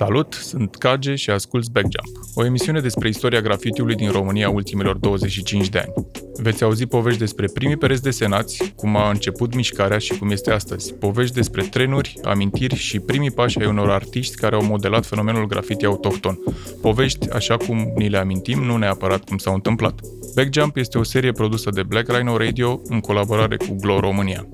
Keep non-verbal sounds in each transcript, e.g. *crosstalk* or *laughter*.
Salut, sunt Cage și asculți Backjump, o emisiune despre istoria grafitiului din România ultimilor 25 de ani. Veți auzi povești despre primii pereți desenați, cum a început mișcarea și cum este astăzi, povești despre trenuri, amintiri și primii pași ai unor artiști care au modelat fenomenul grafiti autohton. Povești așa cum ni le amintim, nu neapărat cum s-au întâmplat. Backjump este o serie produsă de Black Rhino Radio în colaborare cu Glow România.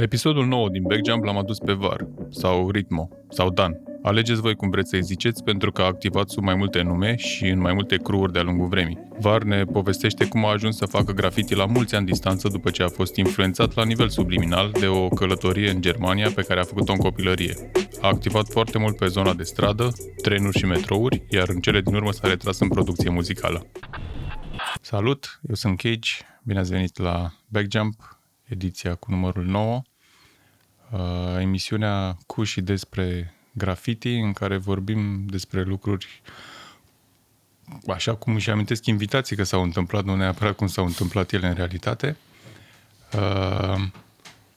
La episodul 9 din Backjump l-am adus pe VAR, sau Ritmo, sau Dan. Alegeți voi cum vreți să-i ziceți pentru că a activat sub mai multe nume și în mai multe cruuri de-a lungul vremii. VAR ne povestește cum a ajuns să facă graffiti la mulți ani distanță după ce a fost influențat la nivel subliminal de o călătorie în Germania pe care a făcut-o în copilărie. A activat foarte mult pe zona de stradă, trenuri și metrouri, iar în cele din urmă s-a retras în producție muzicală. Salut, eu sunt Cage, bine ați venit la Backjump, ediția cu numărul 9, uh, emisiunea cu și despre graffiti, în care vorbim despre lucruri așa cum își amintesc invitații că s-au întâmplat, nu neapărat cum s-au întâmplat ele în realitate. Uh,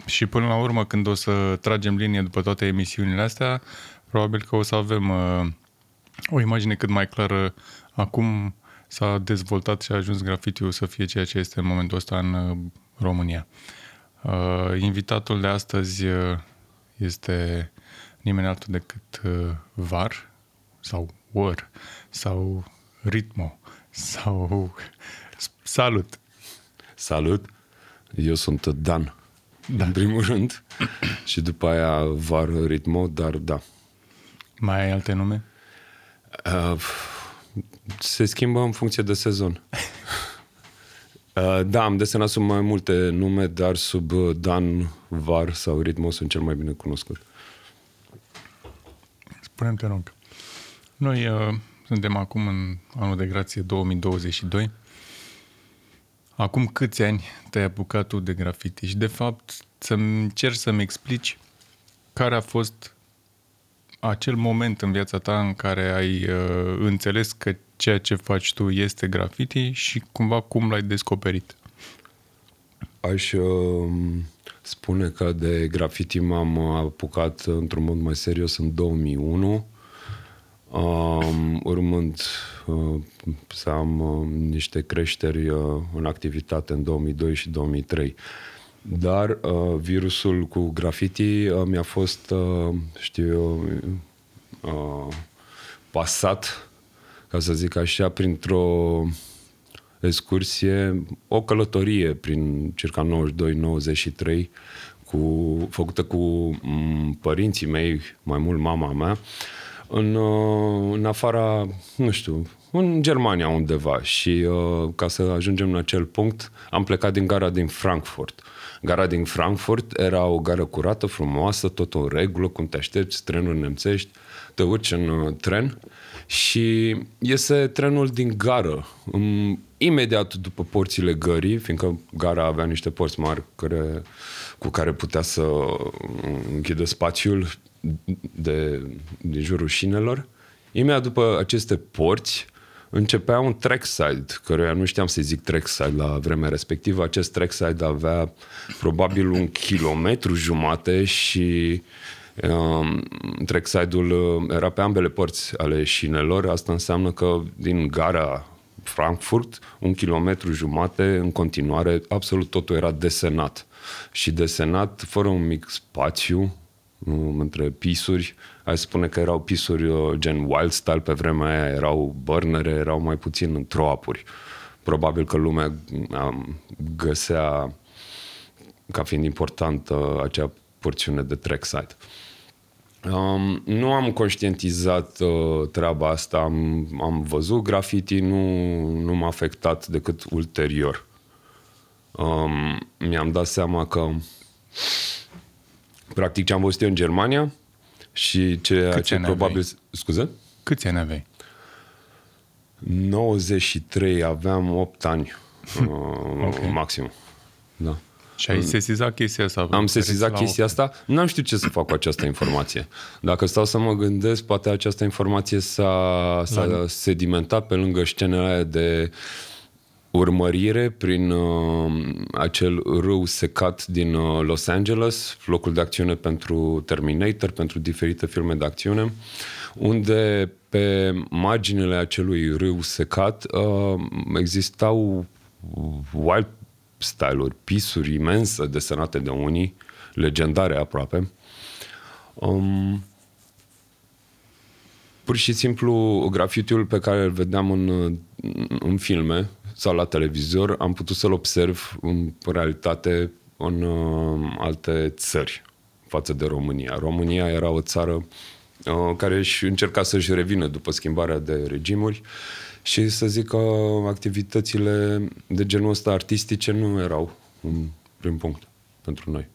și până la urmă, când o să tragem linie după toate emisiunile astea, probabil că o să avem uh, o imagine cât mai clară acum s-a dezvoltat și a ajuns grafitiul să fie ceea ce este în momentul ăsta în uh, România. Uh, invitatul de astăzi uh, este nimeni altul decât uh, VAR sau WAR sau Ritmo sau *laughs* Salut! Salut! Eu sunt Dan, da. în primul rând, și după aia VAR Ritmo, dar da. Mai ai alte nume? Uh, se schimbă în funcție de sezon. *laughs* Uh, da, am desenat sub mai multe nume, dar sub uh, Dan, Var sau Ritmo sunt cel mai bine cunoscut. Spune-mi, te rog. Noi uh, suntem acum în anul de grație 2022. Acum câți ani te-ai apucat tu de grafiti? Și, de fapt, să-mi încerci să-mi explici care a fost acel moment în viața ta în care ai uh, înțeles că ceea ce faci tu este graffiti și cumva cum l-ai descoperit? Aș uh, spune că de graffiti m-am apucat într-un mod mai serios în 2001, um, urmând uh, să am uh, niște creșteri uh, în activitate în 2002 și 2003. Dar uh, virusul cu graffiti uh, mi-a fost, uh, știu eu, uh, pasat ca să zic așa, printr-o excursie, o călătorie prin circa 92-93, cu, făcută cu m- mm, părinții mei, mai mult mama mea, în, uh, în afara, nu știu, în Germania undeva și uh, ca să ajungem la acel punct am plecat din gara din Frankfurt. Gara din Frankfurt era o gară curată, frumoasă, tot în regulă, cum te aștepți, trenuri nemțești, te urci în uh, tren și iese trenul din gară, imediat după porțile gării, fiindcă gara avea niște porți mari care, cu care putea să închidă spațiul de, din jurul șinelor. Imediat după aceste porți, începea un trackside, căruia nu știam să zic trackside la vremea respectivă. Acest trackside avea probabil un kilometru jumate și Um, trackside-ul uh, era pe ambele părți ale șinelor. Asta înseamnă că din gara Frankfurt, un kilometru jumate, în continuare, absolut totul era desenat. Și desenat fără un mic spațiu um, între pisuri. Ai spune că erau pisuri uh, gen wild style pe vremea aia, erau bărnere, erau mai puțin în troapuri. Probabil că lumea um, găsea ca fiind importantă acea porțiune de trackside. Um, nu am conștientizat uh, treaba asta, am, am văzut graffiti, nu, nu m-a afectat decât ulterior. Um, mi-am dat seama că practic ce am văzut eu în Germania și ceea Câți ce probabil... Aveai? Scuze? Câți ani aveai? 93, aveam 8 ani uh, okay. maxim. Da. Și ai sesizat chestia asta? Am pe sesizat rețeaua chestia asta, n-am știut ce să fac cu această informație. Dacă stau să mă gândesc, poate această informație s-a, s-a sedimentat pe lângă scenele aia de urmărire prin uh, acel râu secat din uh, Los Angeles, locul de acțiune pentru Terminator, pentru diferite filme de acțiune, unde pe marginile acelui râu secat uh, existau wild style-uri, pisuri imense desenate de unii, legendare aproape. Um, pur și simplu grafitiul pe care îl vedeam în, în filme sau la televizor, am putut să-l observ în realitate în uh, alte țări față de România. România era o țară uh, care își încerca să-și revină după schimbarea de regimuri și să zic că activitățile de genul ăsta artistice nu erau un prim punct pentru noi.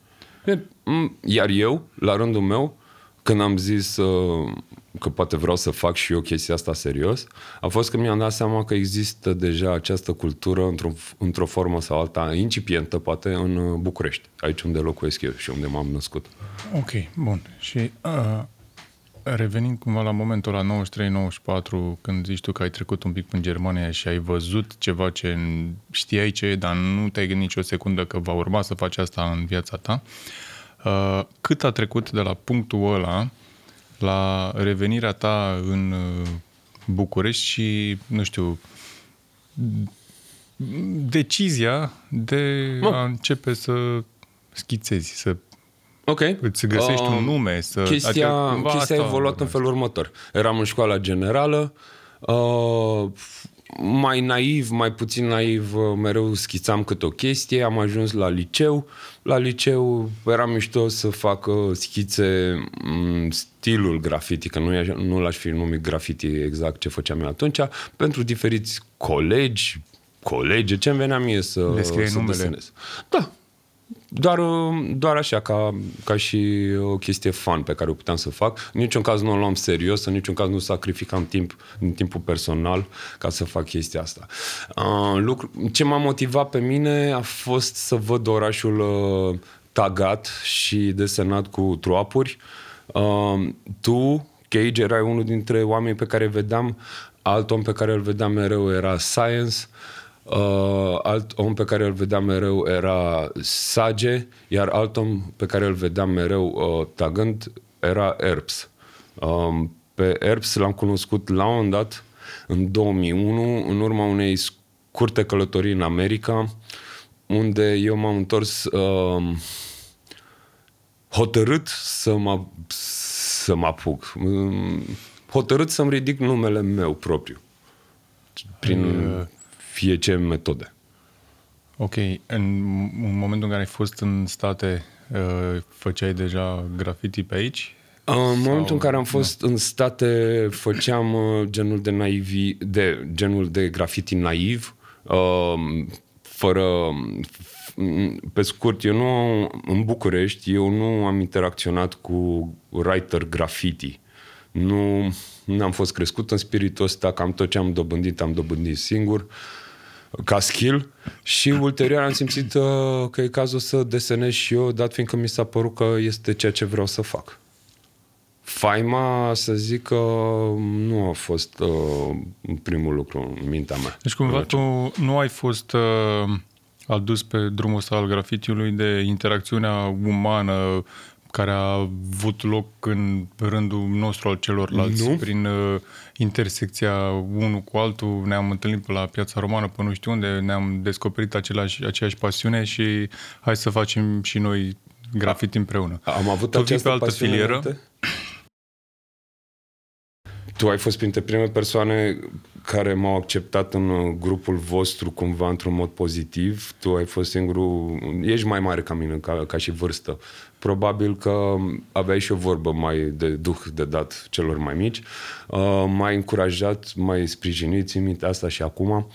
Iar eu, la rândul meu, când am zis uh, că poate vreau să fac și eu chestia asta serios, a fost că mi-am dat seama că există deja această cultură într-o, într-o formă sau alta incipientă, poate, în uh, București, aici unde locuiesc eu și unde m-am născut. Ok, bun. Și uh, revenind cumva la momentul la 93-94, când zici tu că ai trecut un pic în Germania și ai văzut ceva ce știai ce e, dar nu te-ai gândit nicio secundă că va urma să faci asta în viața ta, uh, cât a trecut de la punctul ăla la revenirea ta în uh, București și, nu știu, decizia de Mă. a începe să schițezi, să Ok. îți găsești Uh, un nume. Să, Chestia, adică cumva chestia a asta evoluat în urmează. felul următor. Eram în școala generală, uh, mai naiv, mai puțin naiv, uh, mereu schițam câte o chestie, am ajuns la liceu. La liceu era mișto să fac uh, schițe în stilul graffiti, că nu, i- nu l-aș fi numit graffiti exact ce făceam eu atunci, pentru diferiți colegi, colege, ce îmi venea mie să, Le scriei să numele? desenez. Da, doar, uh, doar așa, ca, ca și o chestie fan pe care o puteam să fac. În niciun caz nu o luam serios, în niciun caz nu sacrificam timp din timpul personal ca să fac chestia asta. Uh, lucru, ce m-a motivat pe mine a fost să văd orașul uh, tagat și desenat cu troapuri. Uh, tu, Cage, erai unul dintre oamenii pe care vedeam, alt om pe care îl vedeam mereu era Science, Uh, alt om pe care îl vedeam mereu era Sage, iar alt om pe care îl vedeam mereu uh, tagând era Erbs. Um, pe Erbs l-am cunoscut la un moment dat, în 2001, în urma unei scurte călătorii în America, unde eu m-am întors uh, hotărât să mă, să mă apuc. Um, Hotărât să-mi ridic numele meu propriu. Prin Uh, fie ce metode. Ok, în, în momentul în care ai fost în state, uh, făceai deja graffiti pe aici? În momentul Sau- în care am fost în state, făceam uh, genul de naivi, de genul de graffiti naiv, uh, fără f- pe scurt, eu nu în București, eu nu am interacționat cu writer graffiti. Nu, nu am fost crescut în spiritul ăsta, cam tot ce am dobândit, am dobândit singur ca skill și ulterior am simțit uh, că e cazul să desenez și eu, dat fiindcă mi s-a părut că este ceea ce vreau să fac. Faima, să zic că nu a fost uh, primul lucru în mintea mea. Deci cumva tu nu ai fost uh, adus pe drumul ăsta al grafitiului de interacțiunea umană care a avut loc în rândul nostru al celorlalți Nu. prin uh, intersecția unul cu altul, ne-am întâlnit pe la piața romană pe nu știu unde, ne-am descoperit același, aceeași pasiune și hai să facem și noi grafiti împreună. Am avut Tu vii această pe altă pasiune filieră? înainte? Tu ai fost printre primele persoane care m-au acceptat în uh, grupul vostru cumva într-un mod pozitiv. Tu ai fost singurul... Ești mai mare ca mine, ca, ca și vârstă. Probabil că aveai și o vorbă mai de duh de dat celor mai mici. Uh, m-ai încurajat, m-ai sprijinit, țin minte asta și acum.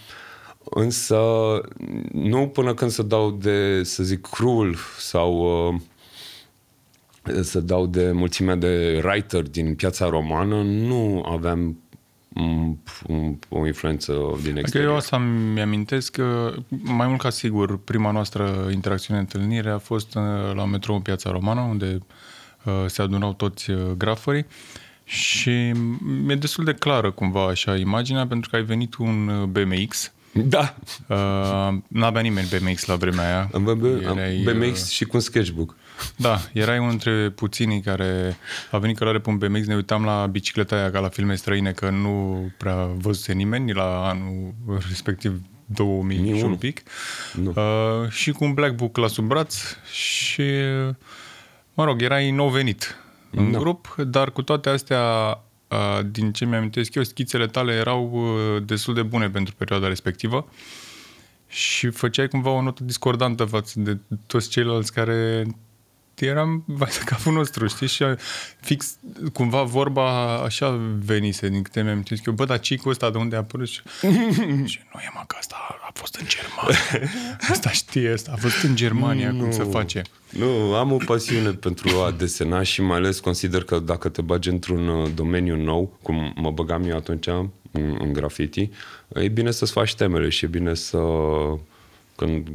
Însă nu până când să dau de, să zic, cruel sau... Uh, să dau de mulțimea de writer din piața romană, nu aveam mm, mm, o influență din Adică exterior. eu asta mi-amintesc că, mai mult ca sigur, prima noastră interacțiune, întâlnire a fost uh, la metrou în Piața Romană, unde uh, se adunau toți uh, grafării și mi-e destul de clară cumva așa imaginea, pentru că ai venit un uh, BMX, Da, uh, n-avea nimeni BMX la vremea aia. am BMX, am Erai, BMX și cu un sketchbook. Da, erai unul dintre puținii care a venit călare pe un BMX, ne uitam la bicicleta aia ca la filme străine, că nu prea văzuse nimeni la anul respectiv 2000 și un Niciunul. pic. Nu. Uh, și cu un black book la sub braț și, mă rog, erai nou venit în Da. grup, dar cu toate astea, uh, din ce mi-amintesc eu, schițele tale erau uh, destul de bune pentru perioada respectivă și făceai cumva o notă discordantă față de toți ceilalți care eram vai de capul nostru, știi? Și fix cumva vorba așa venise din câte mi-am eu. Bă, dar cicul ăsta de unde a apărut? Și, *laughs* și nu e mă, că asta a fost în Germania. Asta știe, asta a fost în Germania, cum se face. Nu, am o pasiune pentru a desena și mai ales consider că dacă te bagi într-un uh, domeniu nou, cum mă băgam eu atunci în, în graffiti, e bine să-ți faci temele și e bine să... Când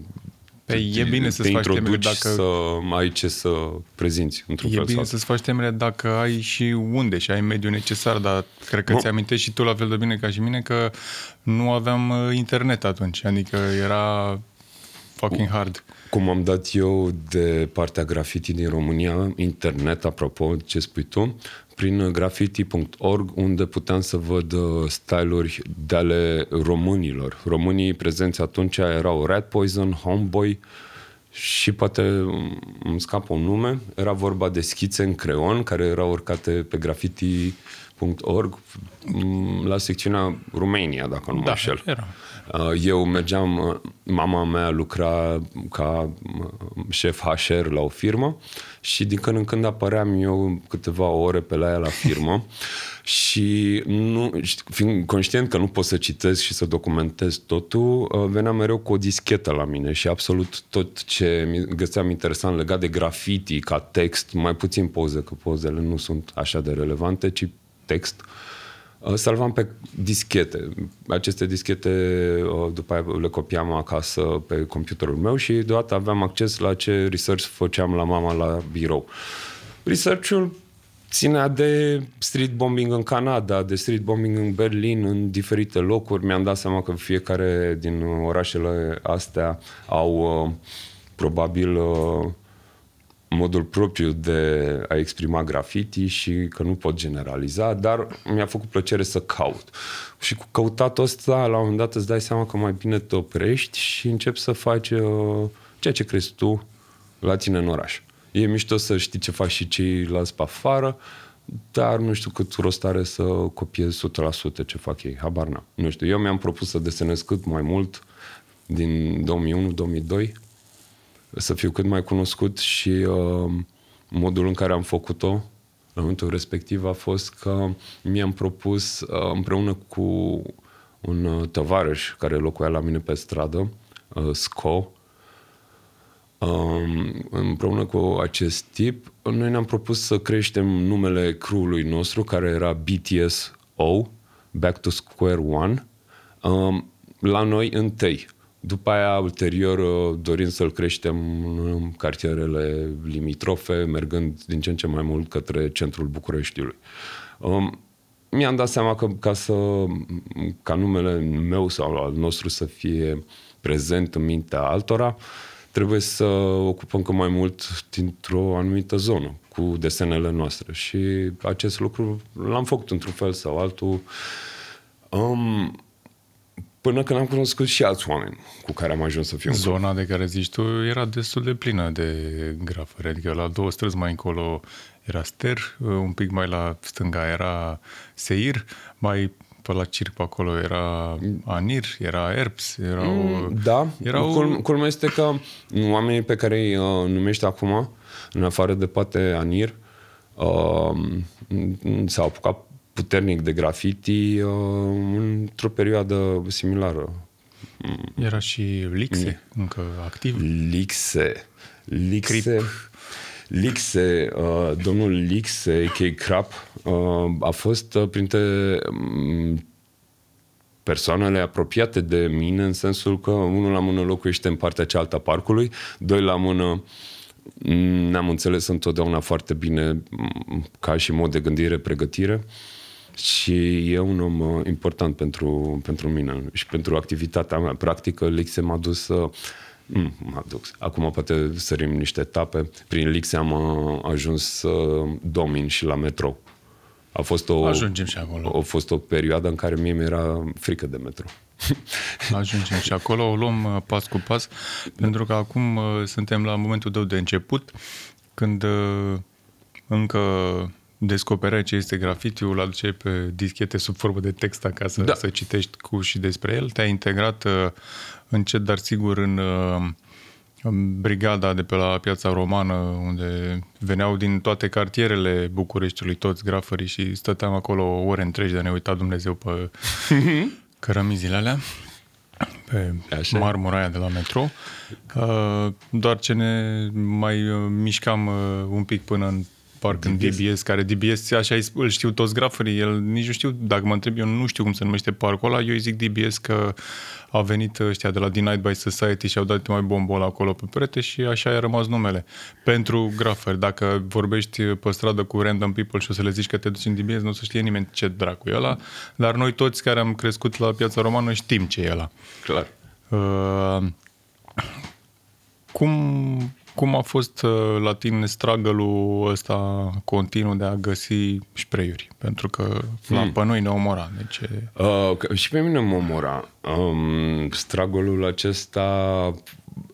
Păi, te- e bine te să-ți faci temele introduci dacă- să ai ce să prezinți într-un E fel bine sau să-ți faci temele dacă ai și unde și ai mediul necesar, dar cred că Nu. ți amintești și tu la fel de bine ca și mine că nu aveam uh, internet atunci, adică era fucking hard. Cum am dat eu de partea graffiti din România, internet, apropo ce spui tu, prin graffiti.org, unde puteam să văd uh, styluri de ale românilor. Românii prezenți atunci erau Red Poison, Homeboy și poate um, îmi scapă un nume. Era vorba de schițe în creon care erau urcate pe graffiti.org m, la secțiunea România, dacă nu mă Da, înșel. era. Uh, Eu mergeam, uh, mama mea lucra ca uh, șef HR la o firmă și din când în când apăream eu câteva ore pe la ea la firmă *laughs* și nu, fiind conștient că nu pot să citesc și să documentez totul, uh, veneam mereu cu o dischetă la mine și absolut tot ce mi- găseam interesant legat de graffiti ca text, mai puțin poze, că pozele nu sunt așa de relevante, ci text, Uh, Salvam pe dischete. Aceste dischete uh, după aia le copiam acasă pe computerul meu și deodată aveam acces la ce research făceam la mama la birou. Researchul ținea de street bombing în Canada, de street bombing în Berlin, în diferite locuri. Mi-am dat seama că fiecare din orașele astea au uh, probabil uh, modul propriu de a exprima graffiti și că nu pot generaliza, dar mi-a făcut plăcere să caut. Și cu căutatul ăsta, la un moment dat îți dai seama că mai bine te oprești și începi să faci uh, ceea ce crezi tu la tine în oraș. E mișto să știi ce faci și ceilalți pe afară, dar nu știu cât rost are să copiezi 100% ce fac ei. Habar n-am. Nu știu, eu mi-am propus să desenez cât mai mult din 2001-2002 să fiu cât mai cunoscut și uh, modul în care am făcut-o la momentul respectiv a fost că mi-am propus uh, împreună cu un uh, tovarăș care locuia la mine pe stradă, uh, Sco, um, împreună cu acest tip, noi ne-am propus să creștem numele crew-ului nostru, care era BTSO, Back to Square One, um, la noi întâi. După aia, ulterior, uh, dorim să-l creștem în cartierele limitrofe, mergând din ce în ce mai mult către centrul Bucureștiului. Um, mi-am dat seama că ca, să, ca numele meu sau al nostru să fie prezent în mintea altora, trebuie să ocupăm cât mai mult dintr-o anumită zonă cu desenele noastre. Și acest lucru l-am făcut într-un fel sau altul. Um, până când am cunoscut și alți oameni cu care am ajuns să fiu în Zona de care zici tu era destul de plină de grafări, adică la două străzi mai încolo era Ster, un pic mai la stânga era Seir, mai pe la Circ pe acolo era Anir, era Erps, erau... Mm, Da, erau... Culm- culmea este că oamenii pe care îi uh, numești acum, în afară de poate Anir, uh, s-au apucat puternic de graffiti uh, într-o perioadă similară. Era și Lixe, încă activ. Lixe. Lixe. Lixe, uh, domnul Lixe, a.k.a. Crap, uh, a fost uh, printre um, persoanele apropiate de mine, în sensul că unul la mână locuiește în partea cealaltă a parcului, doi la mână mm, ne-am înțeles întotdeauna foarte bine mm, ca și mod de gândire, pregătire și e un om uh, important pentru, pentru mine și pentru activitatea mea. Practică, Lixe m-a dus să Mm, mă duc. Acum poate sărim niște etape. Prin Lixe am uh, ajuns să domin și la metro. A fost o, Ajungem și acolo. a fost o perioadă în care mie mi-era frică de metro. *laughs* Ajungem și acolo, o luăm uh, pas cu pas, pentru că acum uh, suntem la momentul tău de început, când uh, încă descopereai ce este grafitiul, aduceai pe dischete sub formă de text acasă Da. să citești cu și despre el. Te-ai integrat uh, încet, dar sigur, în, uh, în brigada de pe la Piața Romană, unde veneau din toate cartierele Bucureștiului toți grafării și stăteam acolo ore întregi de a ne uita Dumnezeu pe *laughs* cărămizile alea pe Așa e. marmura aia de la metro. Uh, Doar ce ne mai uh, mișcam uh, un pic până în parc în DBS. DBS, care DBS, așa îi- îl știu toți grafării, el nici nu știu, dacă mă întreb, eu nu știu cum se numește parcul ăla, eu îi zic DBS că a venit ăștia de la Denied by Society și au dat mai bombol acolo pe perete și așa a rămas numele. Pentru grafări, dacă vorbești pe stradă cu random people și o să le zici că te duci în DBS, nu o să știe nimeni ce dracu e ăla, dar noi toți care am crescut la Piața Romană știm ce e ăla. Clar. Uh, cum, cum a fost uh, la tine struggle-ul ăsta continuu de a găsi spray-uri? Pentru că la Hmm. pe noi ne omora. Deci, e- Uh, că- și pe mine mă omora. Um, stragolul acesta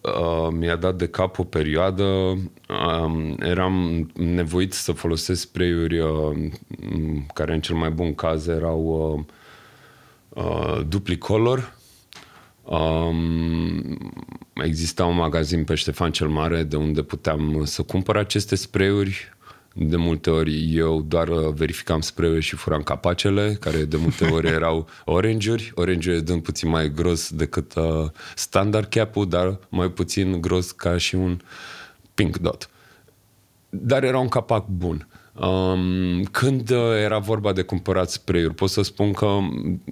uh, mi-a dat de cap o perioadă. Um, eram nevoit să folosesc spray-uri uh, m, care în cel mai bun caz erau uh, uh, duplicolor. Um, exista un magazin pe Ștefan cel Mare de unde puteam să cumpăr aceste spray-uri. De multe ori eu doar uh, verificam spray și furam capacele, care de multe *laughs* ori erau orange-uri, orange dând puțin mai gros decât uh, standard cap-ul, dar mai puțin gros ca și un pink dot dar era un capac bun. Um, când uh, era vorba de cumpărat spray-uri, pot să spun că m,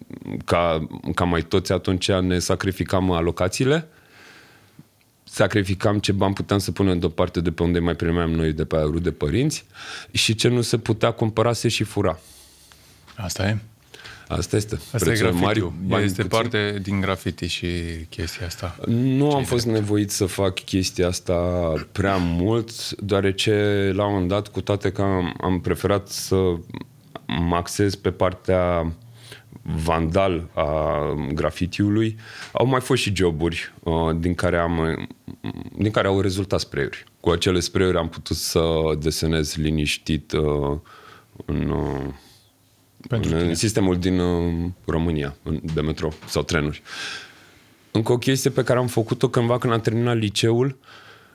ca, ca mai toți atunci ne sacrificam alocațiile, sacrificam ce bani puteam să punem deoparte de pe unde mai primeam noi de pe rude părinți și ce nu se putea cumpăra se și fura. asta e. Asta este. Asta Prețurile e grafitiu. bani este puțini. parte din graffiti și chestia asta. Nu am fost nevoit să fac chestia asta prea mult, deoarece la un moment dat, cu toate că am, am preferat să mă axez pe partea vandal a grafitiului, au mai fost și joburi uh, din care am din care au rezultat spray-uri. Cu acele spray-uri am putut să desenez liniștit uh, în uh, Pentru în tine. sistemul din uh, România, în- de metro sau trenuri. Încă o chestie pe care am făcut-o cândva când am terminat liceul,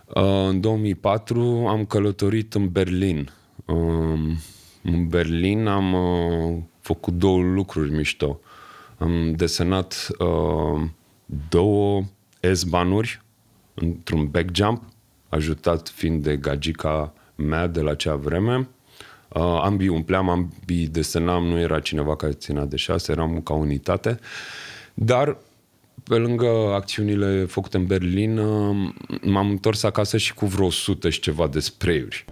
uh, în 2004, am călătorit în Berlin. Um, În Berlin am uh, făcut două lucruri mișto. Am desenat uh, două S-banuri într-un back jump, ajutat fiind de gagica mea de la acea vreme. Uh, ambii umpleam, ambii desenam, nu era cineva care ținea de șase, eram ca unitate. Dar pe lângă acțiunile făcute în Berlin, uh, m-am întors acasă și cu vreo 100 și ceva de spray-uri.